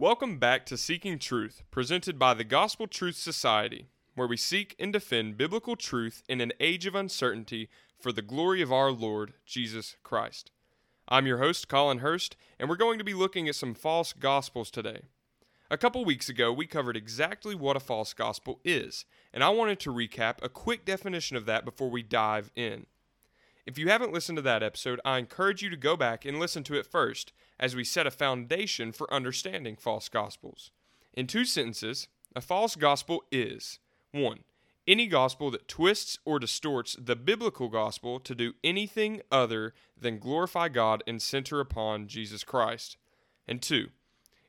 Welcome back to Seeking Truth, presented by the Gospel Truth Society, where we seek and defend biblical truth in an age of uncertainty for the glory of our Lord Jesus Christ. I'm your host, Kollynn Hurst, and we're going to be looking at some false gospels today. A couple weeks ago, we covered exactly what a false gospel is, and I wanted to recap a quick definition of that before we dive in. If you haven't listened to that episode, I encourage you to go back and listen to it first as we set a foundation for understanding false gospels. In two sentences, a false gospel is 1. Any gospel that twists or distorts the biblical gospel to do anything other than glorify God and center upon Jesus Christ. And 2.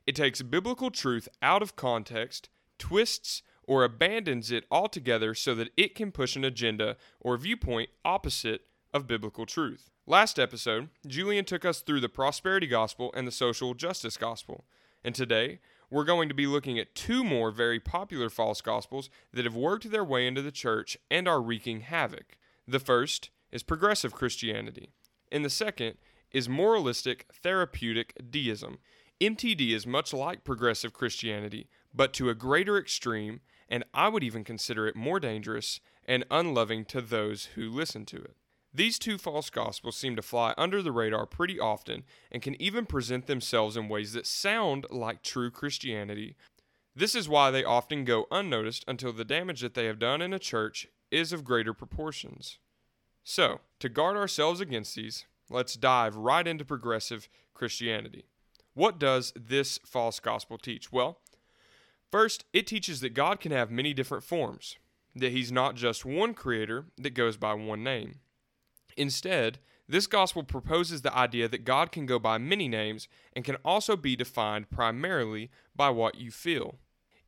It takes biblical truth out of context, twists or abandons it altogether so that it can push an agenda or viewpoint opposite of biblical truth. Last episode, Julian took us through the prosperity gospel and the social justice gospel. And today, we're going to be looking at two more very popular false gospels that have worked their way into the church and are wreaking havoc. The first is progressive Christianity, and the second is moralistic therapeutic deism. MTD is much like progressive Christianity, but to a greater extreme, and I would even consider it more dangerous and unloving to those who listen to it. These two false gospels seem to fly under the radar pretty often and can even present themselves in ways that sound like true Christianity. This is why they often go unnoticed until the damage that they have done in a church is of greater proportions. So, to guard ourselves against these, let's dive right into progressive Christianity. What does this false gospel teach? Well, first, it teaches that God can have many different forms, that He's not just one creator that goes by one name. Instead, this gospel proposes the idea that God can go by many names and can also be defined primarily by what you feel.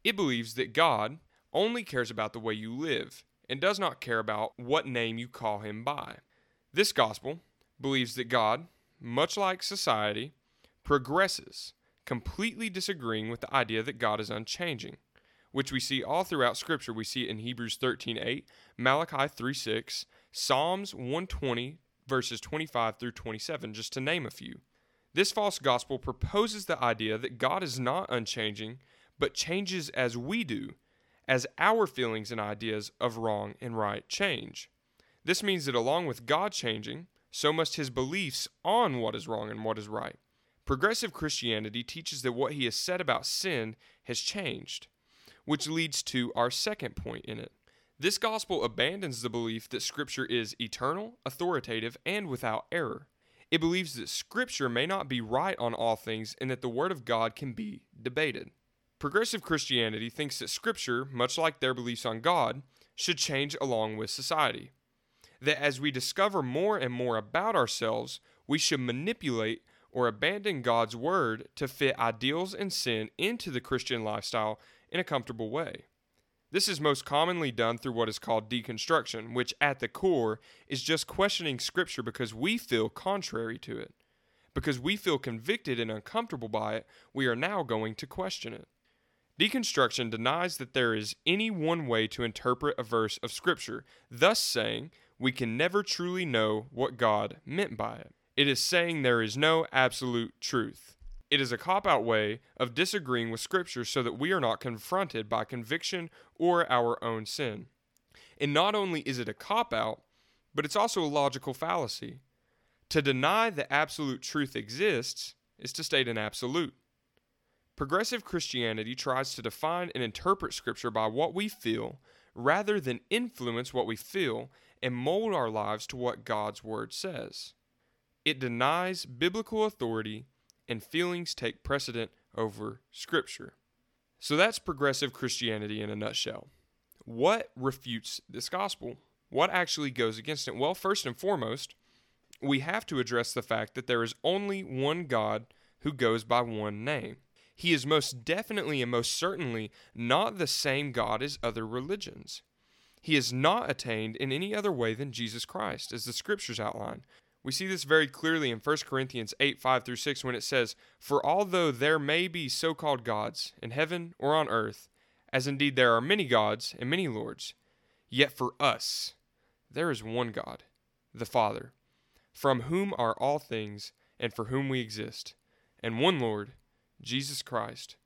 It believes that God only cares about the way you live and does not care about what name you call him by. This gospel believes that God, much like society, progresses, completely disagreeing with the idea that God is unchanging, which we see all throughout scripture. We see it in Hebrews 13:8, Malachi 3:6, Psalms 120, verses 25 through 27, just to name a few. This false gospel proposes the idea that God is not unchanging, but changes as we do, as our feelings and ideas of wrong and right change. This means that along with God changing, so must his beliefs on what is wrong and what is right. Progressive Christianity teaches that what he has said about sin has changed, which leads to our second point in it. This gospel abandons the belief that Scripture is eternal, authoritative, and without error. It believes that Scripture may not be right on all things and that the Word of God can be debated. Progressive Christianity thinks that Scripture, much like their beliefs on God, should change along with society. That as we discover more and more about ourselves, we should manipulate or abandon God's Word to fit ideals and sin into the Christian lifestyle in a comfortable way. This is most commonly done through what is called deconstruction, which at the core is just questioning Scripture because we feel contrary to it. Because we feel convicted and uncomfortable by it, we are now going to question it. Deconstruction denies that there is any one way to interpret a verse of Scripture, thus saying we can never truly know what God meant by it. It is saying there is no absolute truth. It is a cop out way of disagreeing with Scripture so that we are not confronted by conviction or our own sin. And not only is it a cop out, but it's also a logical fallacy. To deny that absolute truth exists is to state an absolute. Progressive Christianity tries to define and interpret Scripture by what we feel rather than influence what we feel and mold our lives to what God's Word says. It denies biblical authority and feelings take precedent over Scripture. So that's progressive Christianity in a nutshell. What refutes this gospel? What actually goes against it? Well, first and foremost, we have to address the fact that there is only one God who goes by one name. He is most definitely and most certainly not the same God as other religions. He is not attained in any other way than Jesus Christ, as the scriptures outline. We see this very clearly in 1 Corinthians 8 5 through 6 when it says, For although there may be so called gods in heaven or on earth, as indeed there are many gods and many lords, yet for us there is one God, the Father, from whom are all things and for whom we exist, and one Lord, Jesus Christ,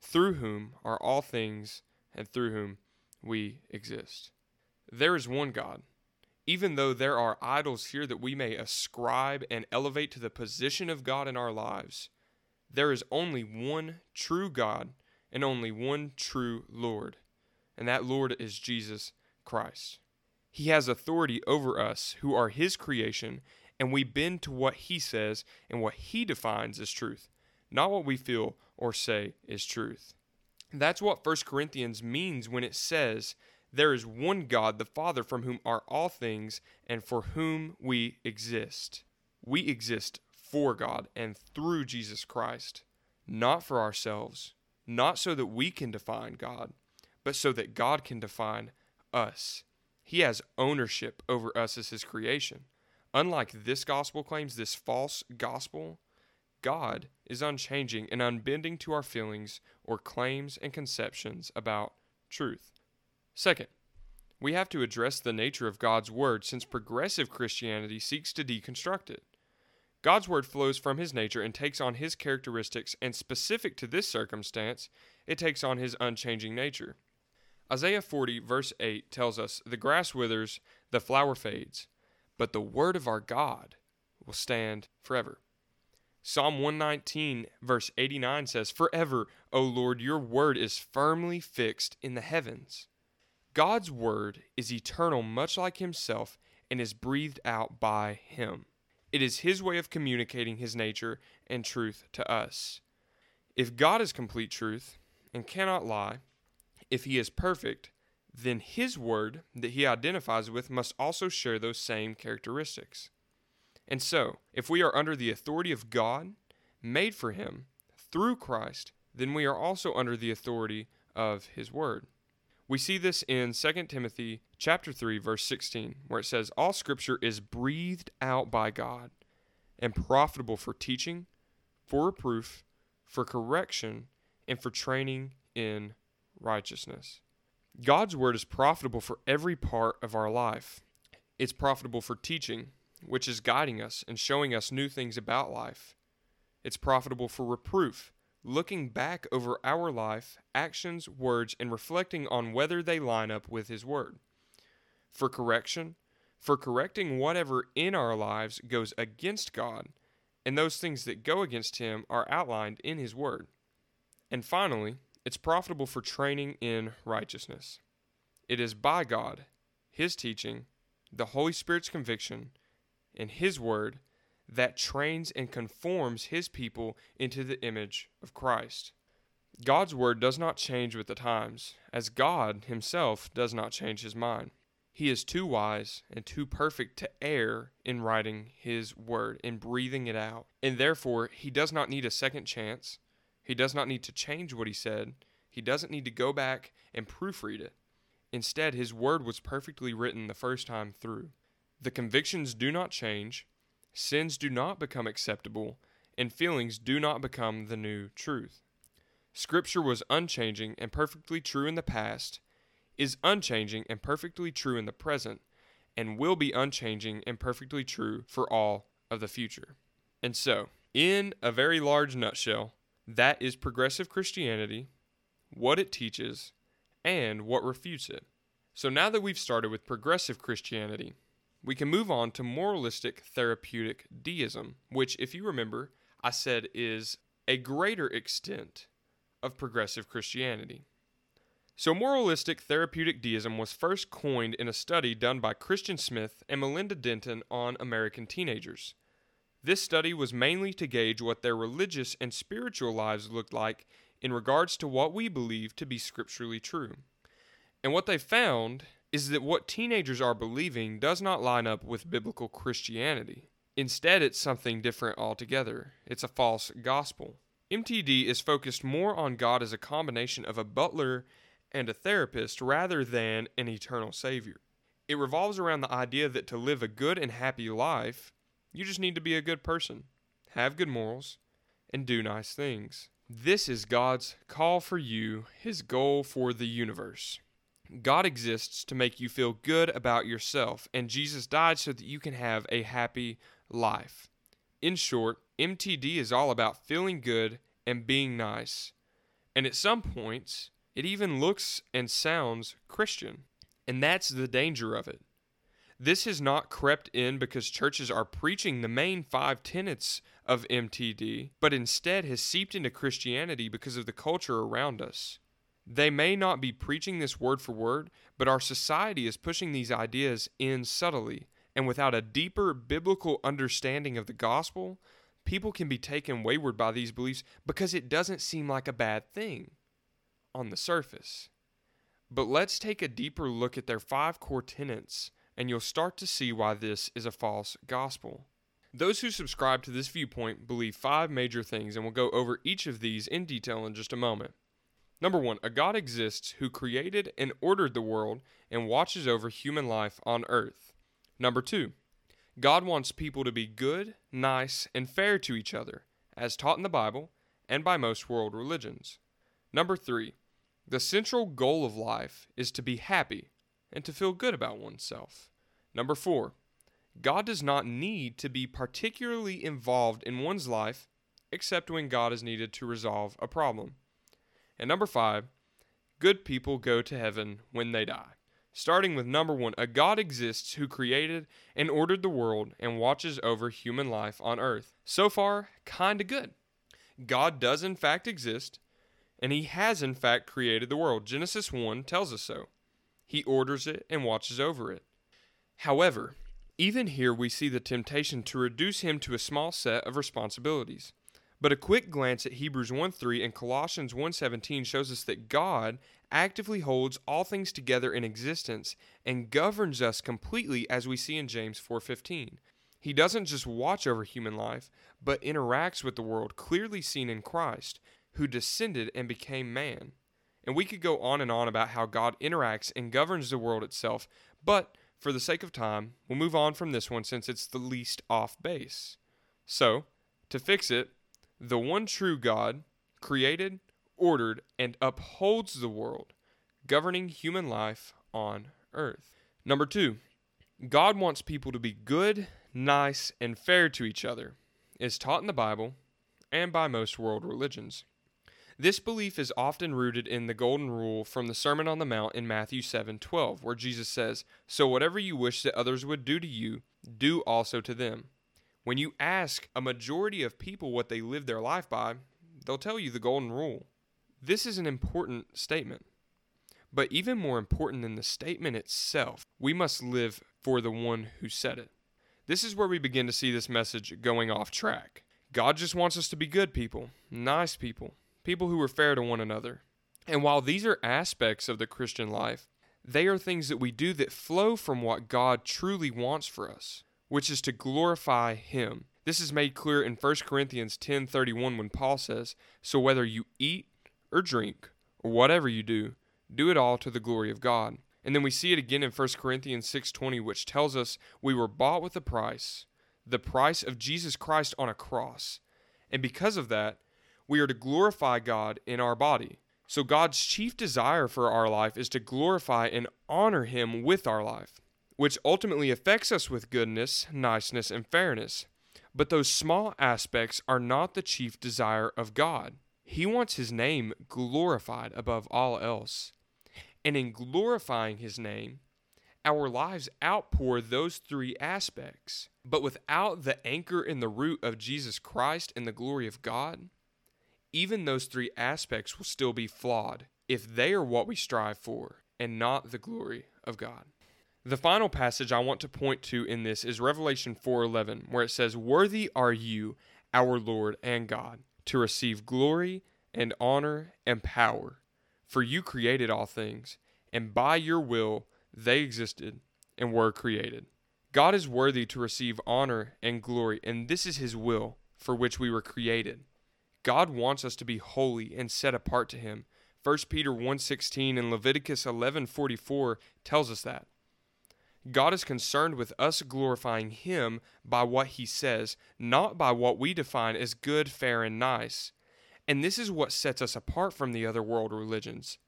through whom are all things and through whom we exist. There is one God. Even though there are idols here that we may ascribe and elevate to the position of God in our lives, there is only one true God and only one true Lord, and that Lord is Jesus Christ. He has authority over us who are His creation, and we bend to what He says and what He defines as truth, not what we feel or say is truth. That's what 1 Corinthians means when it says, There is one God, the Father, from whom are all things, and for whom we exist. We exist for God and through Jesus Christ, not for ourselves, not so that we can define God, but so that God can define us. He has ownership over us as His creation. Unlike this gospel claims, this false gospel, God is unchanging and unbending to our feelings or claims and conceptions about truth. Second, we have to address the nature of God's Word since progressive Christianity seeks to deconstruct it. God's Word flows from His nature and takes on His characteristics, and specific to this circumstance, it takes on His unchanging nature. Isaiah 40, verse 8 tells us, The grass withers, the flower fades, but the Word of our God will stand forever. Psalm 119, verse 89 says, Forever, O Lord, your word is firmly fixed in the heavens. God's word is eternal, much like himself, and is breathed out by him. It is his way of communicating his nature and truth to us. If God is complete truth and cannot lie, if he is perfect, then his word that he identifies with must also share those same characteristics. And so, if we are under the authority of God, made for him, through Christ, then we are also under the authority of his word. We see this in 2 Timothy chapter 3 verse 16 where it says all scripture is breathed out by God and profitable for teaching, for reproof, for correction, and for training in righteousness. God's word is profitable for every part of our life. It's profitable for teaching, which is guiding us and showing us new things about life. It's profitable for reproof, looking back over our life, actions, words, and reflecting on whether they line up with His Word. For correction, for correcting whatever in our lives goes against God, and those things that go against Him are outlined in His Word. And finally, it's profitable for training in righteousness. It is by God, His teaching, the Holy Spirit's conviction, and His Word that trains and conforms His people into the image of Christ. God's Word does not change with the times, as God Himself does not change His mind. He is too wise and too perfect to err in writing His Word and breathing it out, and therefore He does not need a second chance. He does not need to change what He said. He doesn't need to go back and proofread it. Instead, His Word was perfectly written the first time through. The convictions do not change, sins do not become acceptable, and feelings do not become the new truth. Scripture was unchanging and perfectly true in the past, is unchanging and perfectly true in the present, and will be unchanging and perfectly true for all of the future. And so, in a very large nutshell, that is progressive Christianity, what it teaches, and what refutes it. So now that we've started with progressive Christianity, we can move on to moralistic therapeutic deism, which, if you remember, I said is a greater extent of progressive Christianity. So, moralistic therapeutic deism was first coined in a study done by Christian Smith and Melinda Denton on American teenagers. This study was mainly to gauge what their religious and spiritual lives looked like in regards to what we believe to be scripturally true. And what they found is that what teenagers are believing does not line up with biblical Christianity. Instead, it's something different altogether. It's a false gospel. MTD is focused more on God as a combination of a butler and a therapist rather than an eternal Savior. It revolves around the idea that to live a good and happy life, you just need to be a good person, have good morals, and do nice things. This is God's call for you, His goal for the universe. God exists to make you feel good about yourself, and Jesus died so that you can have a happy life. In short, MTD is all about feeling good and being nice. And at some points, it even looks and sounds Christian. And that's the danger of it. This has not crept in because churches are preaching the main five tenets of MTD, but instead has seeped into Christianity because of the culture around us. They may not be preaching this word for word, but our society is pushing these ideas in subtly, and without a deeper biblical understanding of the gospel, people can be taken wayward by these beliefs because it doesn't seem like a bad thing on the surface. But let's take a deeper look at their five core tenets and you'll start to see why this is a false gospel. Those who subscribe to this viewpoint believe five major things, and we'll go over each of these in detail in just a moment. Number one, a God exists who created and ordered the world and watches over human life on earth. Number two, God wants people to be good, nice, and fair to each other, as taught in the Bible and by most world religions. Number three, the central goal of life is to be happy and to feel good about oneself. Number four, God does not need to be particularly involved in one's life except when God is needed to resolve a problem. And number five, good people go to heaven when they die. Starting with number one, a God exists who created and ordered the world and watches over human life on earth. So far, kinda good. God does in fact exist, and He has in fact created the world. Genesis 1 tells us so. He orders it and watches over it. However, even here we see the temptation to reduce him to a small set of responsibilities. But a quick glance at Hebrews 1:3 and Colossians 1:17 shows us that God actively holds all things together in existence and governs us completely as we see in James 4:15. He doesn't just watch over human life, but interacts with the world clearly seen in Christ, who descended and became man. And we could go on and on about how God interacts and governs the world itself, but for the sake of time, we'll move on from this one since it's the least off base. So, to fix it, the one true God created, ordered, and upholds the world, governing human life on earth. Number two, God wants people to be good, nice, and fair to each other, as taught in the Bible and by most world religions. This belief is often rooted in the golden rule from the Sermon on the Mount in Matthew 7:12, where Jesus says, "So whatever you wish that others would do to you, do also to them." When you ask a majority of people what they live their life by, they'll tell you the golden rule. This is an important statement. But even more important than the statement itself, we must live for the one who said it. This is where we begin to see this message going off track. God just wants us to be good people, nice people, people who are fair to one another. And while these are aspects of the Christian life, they are things that we do that flow from what God truly wants for us, which is to glorify him. This is made clear in 1 Corinthians 10:31 when Paul says, "So whether you eat or drink or whatever you do, do it all to the glory of God." And then we see it again in 1 Corinthians 6:20 which tells us we were bought with a price, the price of Jesus Christ on a cross. And because of that, we are to glorify God in our body. So, God's chief desire for our life is to glorify and honor Him with our life, which ultimately affects us with goodness, niceness, and fairness. But those small aspects are not the chief desire of God. He wants His name glorified above all else. And in glorifying His name, our lives outpour those three aspects. But without the anchor in the root of Jesus Christ and the glory of God, even those three aspects will still be flawed if they are what we strive for and not the glory of God. The final passage I want to point to in this is Revelation 4:11 where it says worthy are you our Lord and God to receive glory and honor and power for you created all things and by your will they existed and were created. God is worthy to receive honor and glory and this is his will for which we were created. God wants us to be holy and set apart to him. 1 Peter 1:16 and Leviticus 11:44 tells us that. God is concerned with us glorifying him by what he says, not by what we define as good, fair, and nice. And this is what sets us apart from the other world religions.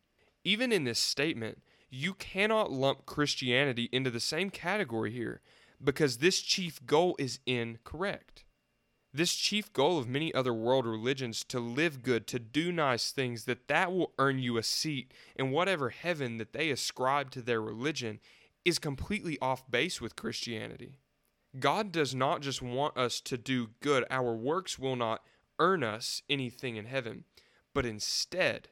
Even in this statement, you cannot lump Christianity into the same category here because this chief goal is incorrect. This chief goal of many other world religions to live good, to do nice things, that that will earn you a seat in whatever heaven that they ascribe to their religion is completely off base with Christianity. God does not just want us to do good. Our works will not earn us anything in heaven, but instead,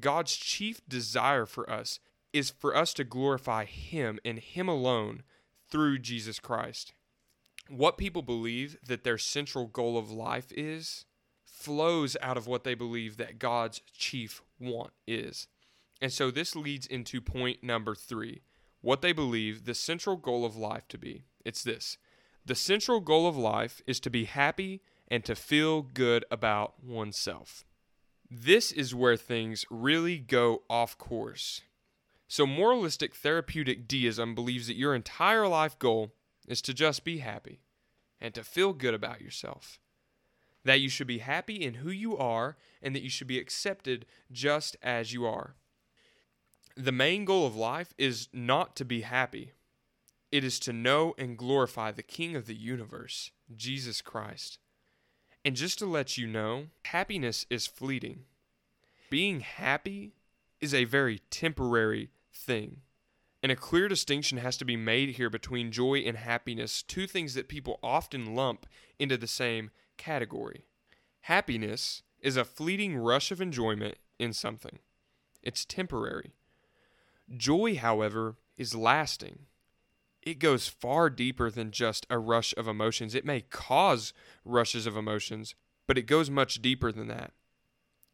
God's chief desire for us is for us to glorify Him and Him alone through Jesus Christ. What people believe that their central goal of life is flows out of what they believe that God's chief want is. And so this leads into point number three what they believe the central goal of life to be. It's this the central goal of life is to be happy and to feel good about oneself. This is where things really go off course. So, moralistic therapeutic deism believes that your entire life goal is to just be happy and to feel good about yourself. That you should be happy in who you are and that you should be accepted just as you are. The main goal of life is not to be happy, it is to know and glorify the King of the universe, Jesus Christ. And just to let you know, happiness is fleeting. Being happy is a very temporary thing. And a clear distinction has to be made here between joy and happiness, two things that people often lump into the same category. Happiness is a fleeting rush of enjoyment in something, it's temporary. Joy, however, is lasting. It goes far deeper than just a rush of emotions. It may cause rushes of emotions, but it goes much deeper than that.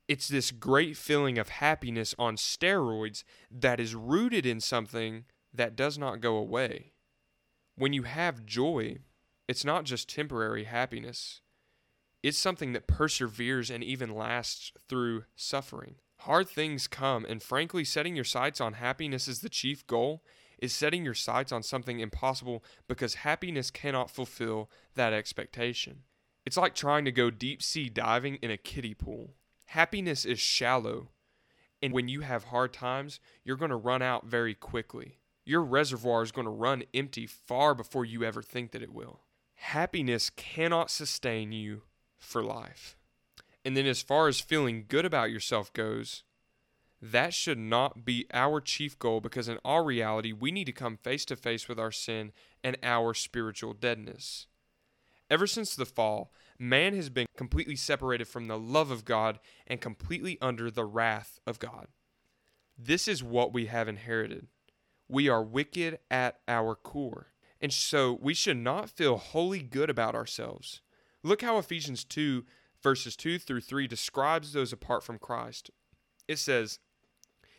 It's this great feeling of happiness on steroids that is rooted in something that does not go away. When you have joy, it's not just temporary happiness, it's something that perseveres and even lasts through suffering. Hard things come, and frankly, setting your sights on happiness as the chief goal is setting your sights on something impossible because happiness cannot fulfill that expectation. It's like trying to go deep sea diving in a kiddie pool. Happiness is shallow, and when you have hard times, you're going to run out very quickly. Your reservoir is going to run empty far before you ever think that it will. Happiness cannot sustain you for life. And then, as far as feeling good about yourself goes, that should not be our chief goal because, in our reality, we need to come face to face with our sin and our spiritual deadness. Ever since the fall, man has been completely separated from the love of God and completely under the wrath of God. This is what we have inherited. We are wicked at our core. And so we should not feel wholly good about ourselves. Look how Ephesians 2 verses 2 through 3 describes those apart from Christ. It says,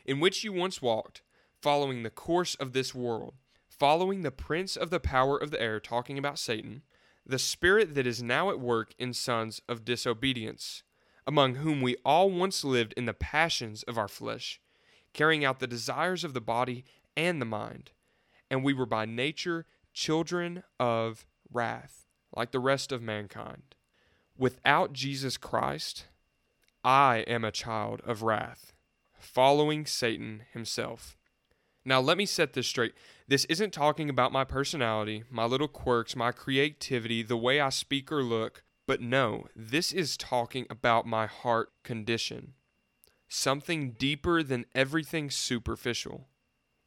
In which you once walked, following the course of this world, following the prince of the power of the air, talking about Satan, the spirit that is now at work in sons of disobedience, among whom we all once lived in the passions of our flesh, carrying out the desires of the body and the mind. And we were by nature children of wrath, like the rest of mankind. Without Jesus Christ, I am a child of wrath, following Satan himself. Now, let me set this straight. This isn't talking about my personality, my little quirks, my creativity, the way I speak or look, but no, this is talking about my heart condition. Something deeper than everything superficial.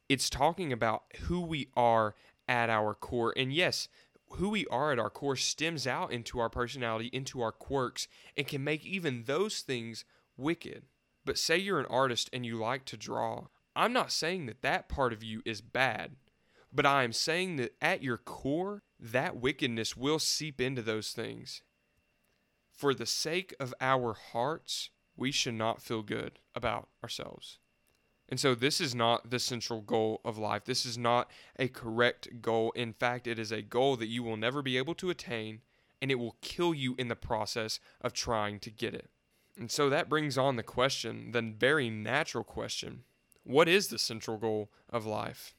It's talking about who we are at our core. And yes, who we are at our core stems out into our personality, into our quirks, and can make even those things wicked. But say you're an artist and you like to draw. I'm not saying that that part of you is bad, but I am saying that at your core, that wickedness will seep into those things. For the sake of our hearts, we should not feel good about ourselves. And so, this is not the central goal of life. This is not a correct goal. In fact, it is a goal that you will never be able to attain, and it will kill you in the process of trying to get it. And so, that brings on the question, the very natural question what is the central goal of life?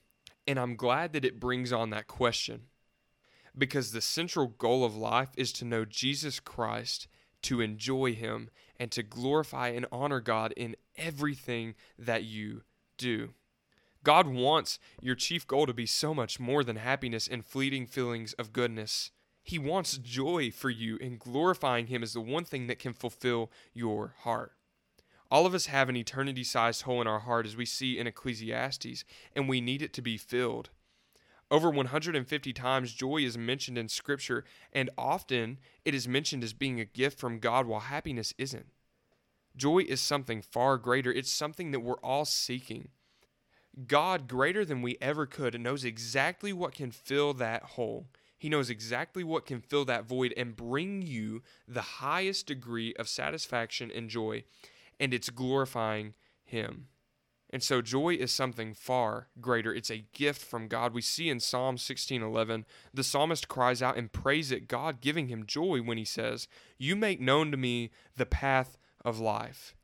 And I'm glad that it brings on that question because the central goal of life is to know Jesus Christ, to enjoy Him, and to glorify and honor God in everything that you do. God wants your chief goal to be so much more than happiness and fleeting feelings of goodness. He wants joy for you, and glorifying Him is the one thing that can fulfill your heart. All of us have an eternity sized hole in our heart, as we see in Ecclesiastes, and we need it to be filled. Over 150 times, joy is mentioned in Scripture, and often it is mentioned as being a gift from God, while happiness isn't. Joy is something far greater, it's something that we're all seeking. God, greater than we ever could, knows exactly what can fill that hole. He knows exactly what can fill that void and bring you the highest degree of satisfaction and joy, and it's glorifying Him. And so joy is something far greater. It's a gift from God. We see in Psalm 16:11, the psalmist cries out and prays at God, giving him joy when he says, "You make known to me the path of life.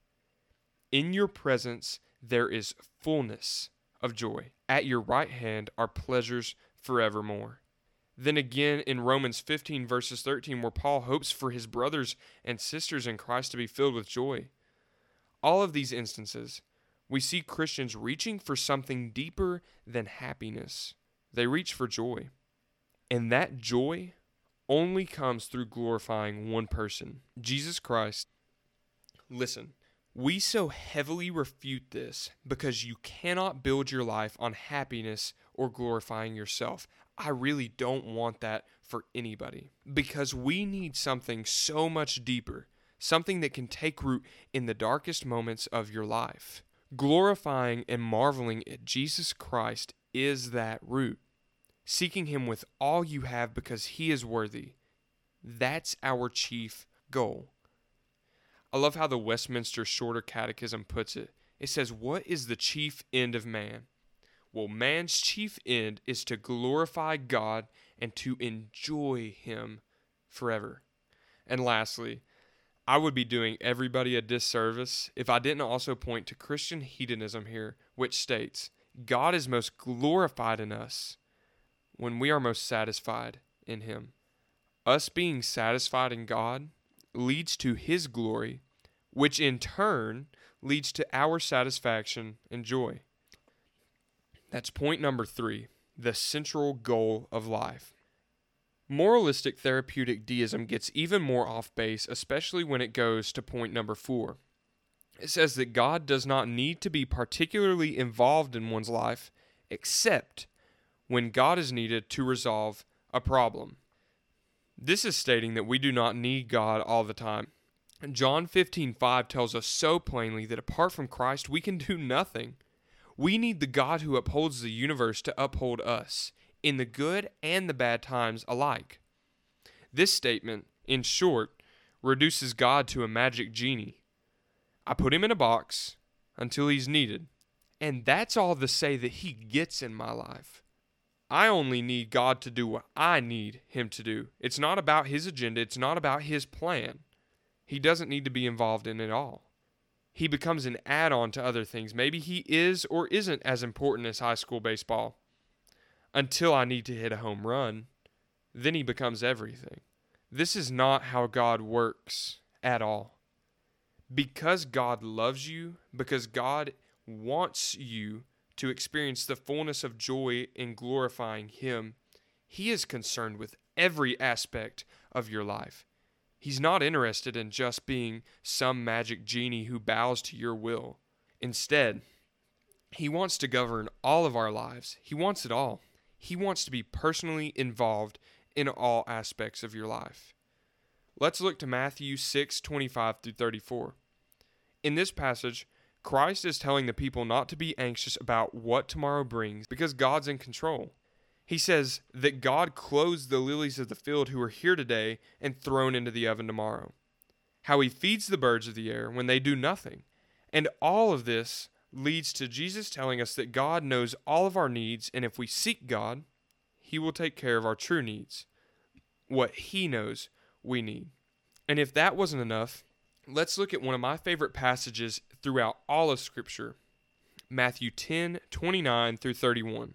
In your presence there is fullness of joy. At your right hand are pleasures forevermore." Then again in Romans 15 verses 13 where Paul hopes for his brothers and sisters in Christ to be filled with joy. All of these instances we see Christians reaching for something deeper than happiness. They reach for joy. And that joy only comes through glorifying one person, Jesus Christ. Listen, we so heavily refute this because you cannot build your life on happiness or glorifying yourself. I really don't want that for anybody because we need something so much deeper, something that can take root in the darkest moments of your life. Glorifying and marveling at Jesus Christ is that root. Seeking Him with all you have because He is worthy. That's our chief goal. I love how the Westminster Shorter Catechism puts it. It says, What is the chief end of man? Well, man's chief end is to glorify God and to enjoy Him forever. And lastly, I would be doing everybody a disservice if I didn't also point to Christian hedonism here, which states God is most glorified in us when we are most satisfied in Him. Us being satisfied in God leads to His glory, which in turn leads to our satisfaction and joy. That's point number three the central goal of life. Moralistic therapeutic deism gets even more off base, especially when it goes to point number four. It says that God does not need to be particularly involved in one's life except when God is needed to resolve a problem. This is stating that we do not need God all the time. John 15:5 tells us so plainly that apart from Christ we can do nothing. We need the God who upholds the universe to uphold us in the good and the bad times alike. This statement, in short, reduces God to a magic genie. I put him in a box until he's needed, and that's all to say that he gets in my life. I only need God to do what I need him to do. It's not about his agenda, it's not about his plan. He doesn't need to be involved in it all. He becomes an add on to other things. Maybe he is or isn't as important as high school baseball until I need to hit a home run. Then he becomes everything. This is not how God works at all. Because God loves you, because God wants you to experience the fullness of joy in glorifying Him, He is concerned with every aspect of your life. He's not interested in just being some magic genie who bows to your will. Instead, He wants to govern all of our lives, He wants it all. He wants to be personally involved in all aspects of your life. Let's look to Matthew 6 25 through 34. In this passage, Christ is telling the people not to be anxious about what tomorrow brings because God's in control. He says that God clothes the lilies of the field who are here today and thrown into the oven tomorrow. How he feeds the birds of the air when they do nothing. And all of this leads to Jesus telling us that God knows all of our needs, and if we seek God, He will take care of our true needs, what He knows we need. And if that wasn't enough, let's look at one of my favorite passages throughout all of Scripture Matthew 10 29 through 31.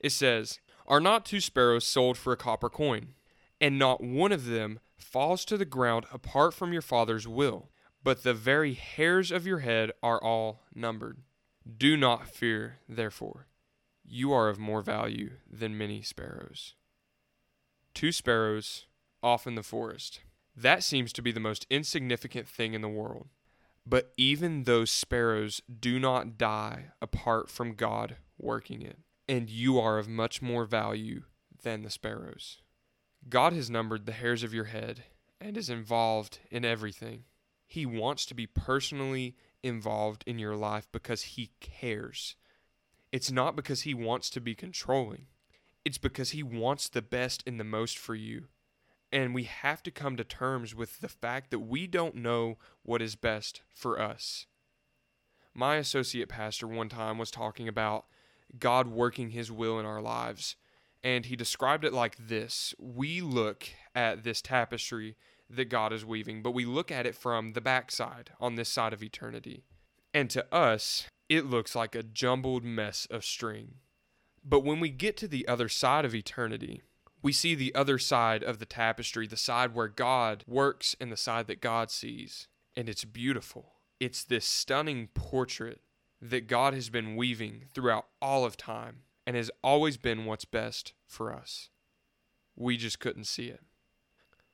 It says, Are not two sparrows sold for a copper coin? And not one of them falls to the ground apart from your Father's will but the very hairs of your head are all numbered. Do not fear, therefore. You are of more value than many sparrows. two sparrows off in the forest. That seems to be the most insignificant thing in the world. But even those sparrows do not die apart from God working it. And you are of much more value than the sparrows. God has numbered the hairs of your head and is involved in everything. He wants to be personally involved in your life because He cares. It's not because He wants to be controlling, it's because He wants the best and the most for you. And we have to come to terms with the fact that we don't know what is best for us. My associate pastor one time was talking about God working His will in our lives. And he described it like this We look at this tapestry that God is weaving, but we look at it from the backside on this side of eternity. And to us, it looks like a jumbled mess of string. But when we get to the other side of eternity, we see the other side of the tapestry, the side where God works and the side that God sees. And it's beautiful. It's this stunning portrait that God has been weaving throughout all of time and has always been what's best for us. We just couldn't see it.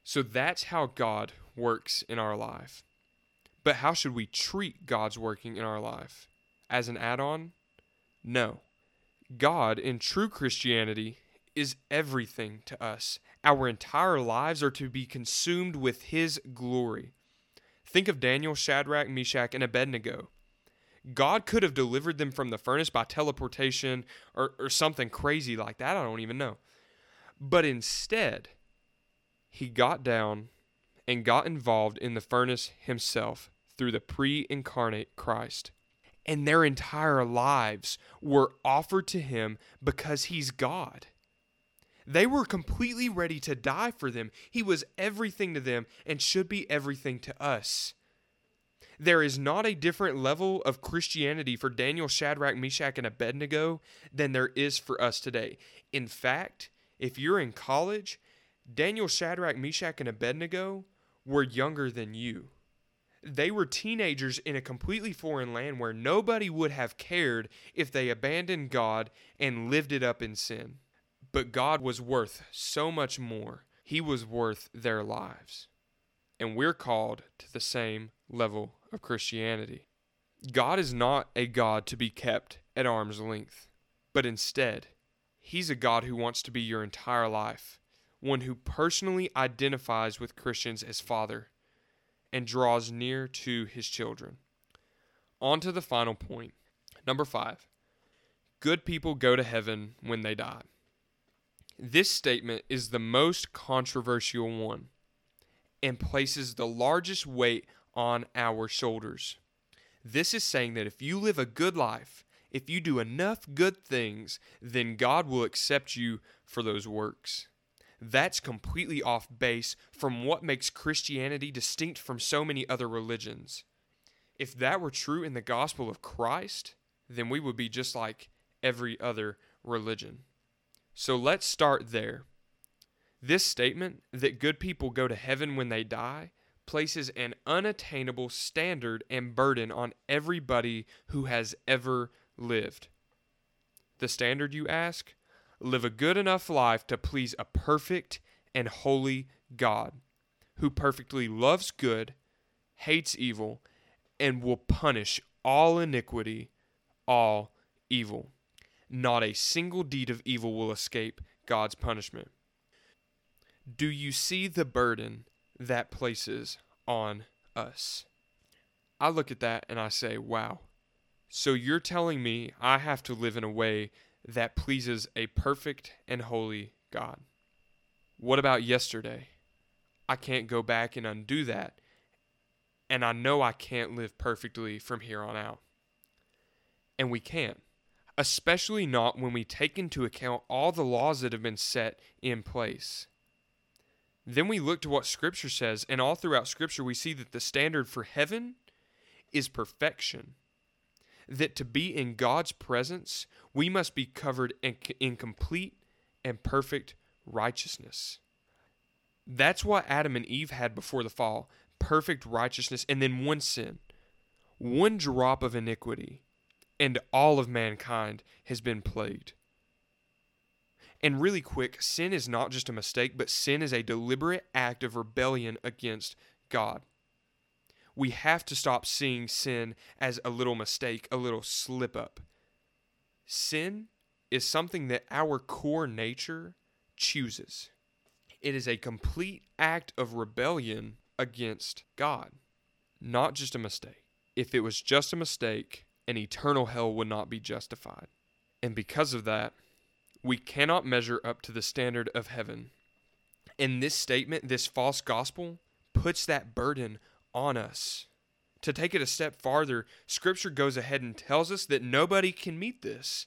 So that's how God works in our life. But how should we treat God's working in our life? As an add on? No. God, in true Christianity, is everything to us. Our entire lives are to be consumed with His glory. Think of Daniel, Shadrach, Meshach, and Abednego. God could have delivered them from the furnace by teleportation or, or something crazy like that. I don't even know. But instead, he got down and got involved in the furnace himself through the pre incarnate Christ. And their entire lives were offered to him because he's God. They were completely ready to die for them. He was everything to them and should be everything to us. There is not a different level of Christianity for Daniel, Shadrach, Meshach, and Abednego than there is for us today. In fact, if you're in college, Daniel, Shadrach, Meshach, and Abednego were younger than you. They were teenagers in a completely foreign land where nobody would have cared if they abandoned God and lived it up in sin. But God was worth so much more. He was worth their lives. And we're called to the same level of Christianity. God is not a God to be kept at arm's length, but instead, He's a God who wants to be your entire life, one who personally identifies with Christians as Father and draws near to His children. On to the final point. Number five good people go to heaven when they die. This statement is the most controversial one and places the largest weight on our shoulders. This is saying that if you live a good life, if you do enough good things, then God will accept you for those works. That's completely off base from what makes Christianity distinct from so many other religions. If that were true in the gospel of Christ, then we would be just like every other religion. So let's start there. This statement that good people go to heaven when they die places an unattainable standard and burden on everybody who has ever lived. The standard, you ask? Live a good enough life to please a perfect and holy God who perfectly loves good, hates evil, and will punish all iniquity, all evil. Not a single deed of evil will escape God's punishment. Do you see the burden that places on us. I look at that and I say, wow. So you're telling me I have to live in a way that pleases a perfect and holy God. What about yesterday? I can't go back and undo that. And I know I can't live perfectly from here on out. And we can't, especially not when we take into account all the laws that have been set in place. Then we look to what Scripture says, and all throughout Scripture, we see that the standard for heaven is perfection. That to be in God's presence, we must be covered in, in complete and perfect righteousness. That's what Adam and Eve had before the fall perfect righteousness, and then one sin, one drop of iniquity, and all of mankind has been plagued. And really quick, sin is not just a mistake, but sin is a deliberate act of rebellion against God. We have to stop seeing sin as a little mistake, a little slip up. Sin is something that our core nature chooses. It is a complete act of rebellion against God, not just a mistake. If it was just a mistake, an eternal hell would not be justified. And because of that, we cannot measure up to the standard of heaven. And this statement, this false gospel, puts that burden on us. To take it a step farther, Scripture goes ahead and tells us that nobody can meet this.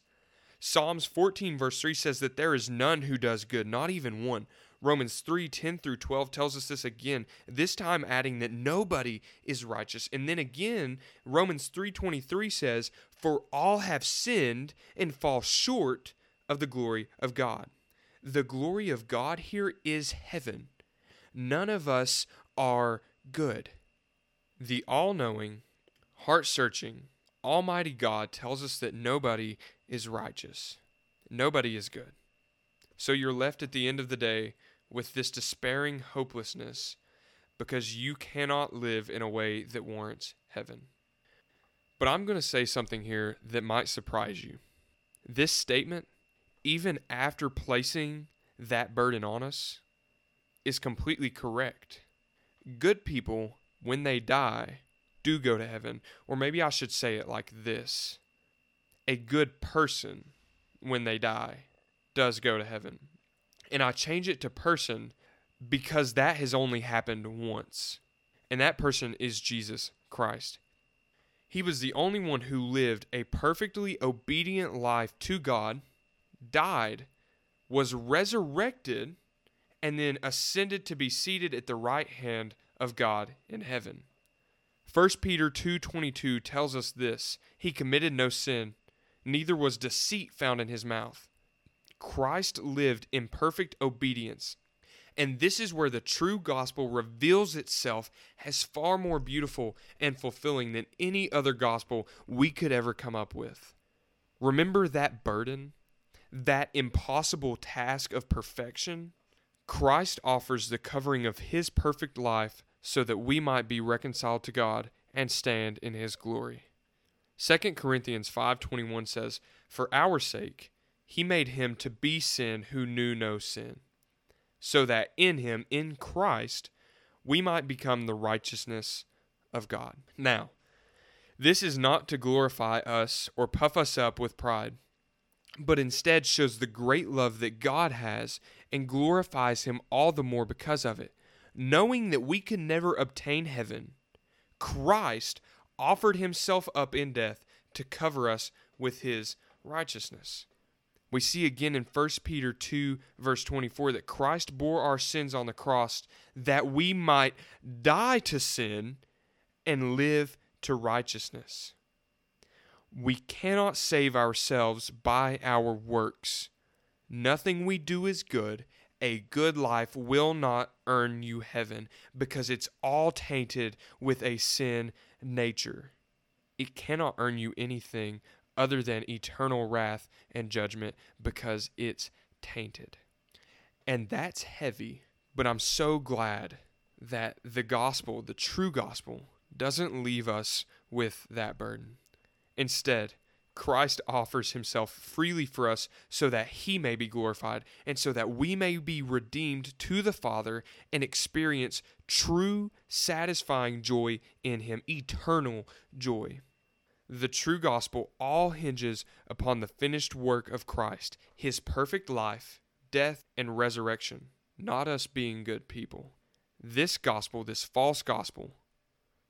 Psalms 14, verse 3 says that there is none who does good, not even one. Romans 3 10 through 12 tells us this again, this time adding that nobody is righteous. And then again, Romans 3:23 says, "For all have sinned and fall short of the glory of God." The glory of God here is heaven. None of us are good. The all knowing, heart searching, Almighty God tells us that nobody is righteous, nobody is good. So you're left at the end of the day with this despairing hopelessness because you cannot live in a way that warrants heaven. But I'm going to say something here that might surprise you. This statement, even after placing that burden on us, is completely correct. Good people, when they die, do go to heaven. Or maybe I should say it like this a good person, when they die, does go to heaven. And I change it to person because that has only happened once. And that person is Jesus Christ. He was the only one who lived a perfectly obedient life to God, died, was resurrected, and then ascended to be seated at the right hand of God in heaven. 1 Peter 2:22 tells us this, he committed no sin, neither was deceit found in his mouth. Christ lived in perfect obedience. And this is where the true gospel reveals itself as far more beautiful and fulfilling than any other gospel we could ever come up with. Remember that burden, that impossible task of perfection? Christ offers the covering of his perfect life so that we might be reconciled to God and stand in his glory. 2 Corinthians 5:21 says, "For our sake he made him to be sin who knew no sin, so that in him, in Christ, we might become the righteousness of God. Now, this is not to glorify us or puff us up with pride, but instead shows the great love that God has and glorifies him all the more because of it. Knowing that we can never obtain heaven, Christ offered himself up in death to cover us with his righteousness. We see again in 1 Peter 2, verse 24, that Christ bore our sins on the cross that we might die to sin and live to righteousness. We cannot save ourselves by our works. Nothing we do is good. A good life will not earn you heaven because it's all tainted with a sin nature. It cannot earn you anything other than eternal wrath and judgment because it's tainted. And that's heavy, but I'm so glad that the gospel, the true gospel, doesn't leave us with that burden. Instead, Christ offers himself freely for us so that he may be glorified and so that we may be redeemed to the Father and experience true, satisfying joy in him, eternal joy. The true gospel all hinges upon the finished work of Christ, his perfect life, death, and resurrection, not us being good people. This gospel, this false gospel,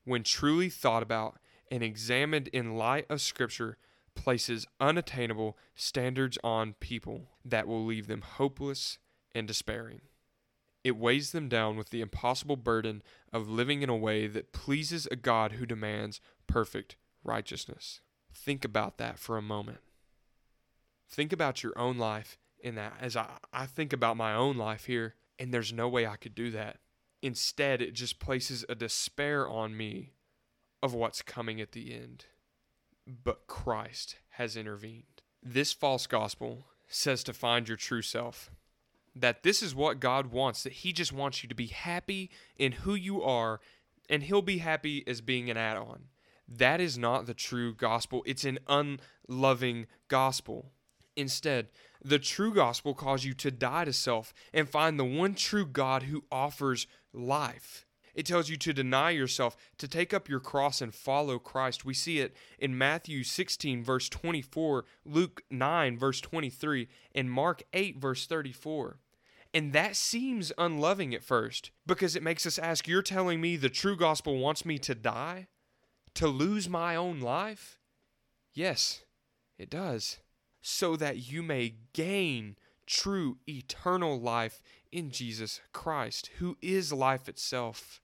when truly thought about and examined in light of Scripture, places unattainable standards on people that will leave them hopeless and despairing. It weighs them down with the impossible burden of living in a way that pleases a God who demands perfect righteousness. Think about that for a moment. Think about your own life in that as I, I think about my own life here, and there's no way I could do that. Instead, it just places a despair on me of what's coming at the end. But Christ has intervened. This false gospel says to find your true self. That this is what God wants, that He just wants you to be happy in who you are, and He'll be happy as being an add on. That is not the true gospel. It's an unloving gospel. Instead, the true gospel calls you to die to self and find the one true God who offers life. It tells you to deny yourself, to take up your cross and follow Christ. We see it in Matthew 16, verse 24, Luke 9, verse 23, and Mark 8, verse 34. And that seems unloving at first because it makes us ask You're telling me the true gospel wants me to die? To lose my own life? Yes, it does. So that you may gain true eternal life in Jesus Christ, who is life itself.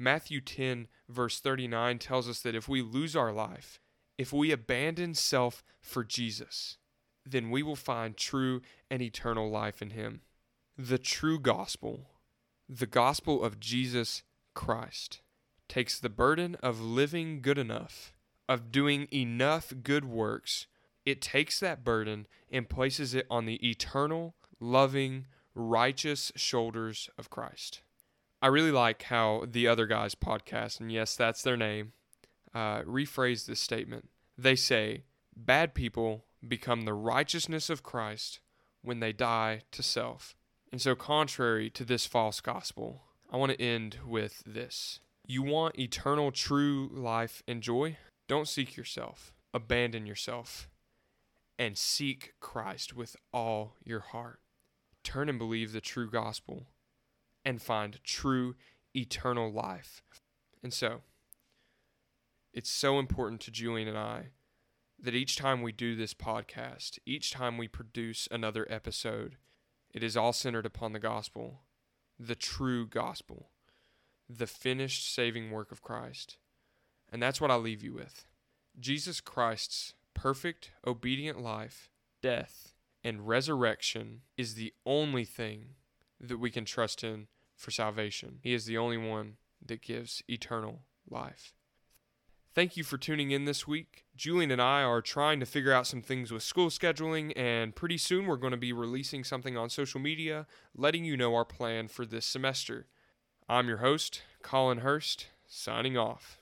Matthew 10, verse 39 tells us that if we lose our life, if we abandon self for Jesus, then we will find true and eternal life in Him. The true gospel, the gospel of Jesus Christ, takes the burden of living good enough, of doing enough good works. It takes that burden and places it on the eternal, loving, righteous shoulders of Christ. I really like how the other guys podcast, and yes, that's their name, uh, rephrase this statement. They say, Bad people become the righteousness of Christ when they die to self. And so, contrary to this false gospel, I want to end with this. You want eternal, true life and joy? Don't seek yourself, abandon yourself, and seek Christ with all your heart. Turn and believe the true gospel and find true eternal life. And so, it's so important to Julian and I that each time we do this podcast, each time we produce another episode, it is all centered upon the gospel, the true gospel, the finished saving work of Christ. And that's what I leave you with. Jesus Christ's perfect, obedient life, death, and resurrection is the only thing that we can trust in for salvation. He is the only one that gives eternal life. Thank you for tuning in this week. Julian and I are trying to figure out some things with school scheduling, and pretty soon we're going to be releasing something on social media letting you know our plan for this semester. I'm your host, Kollynn Hurst, signing off.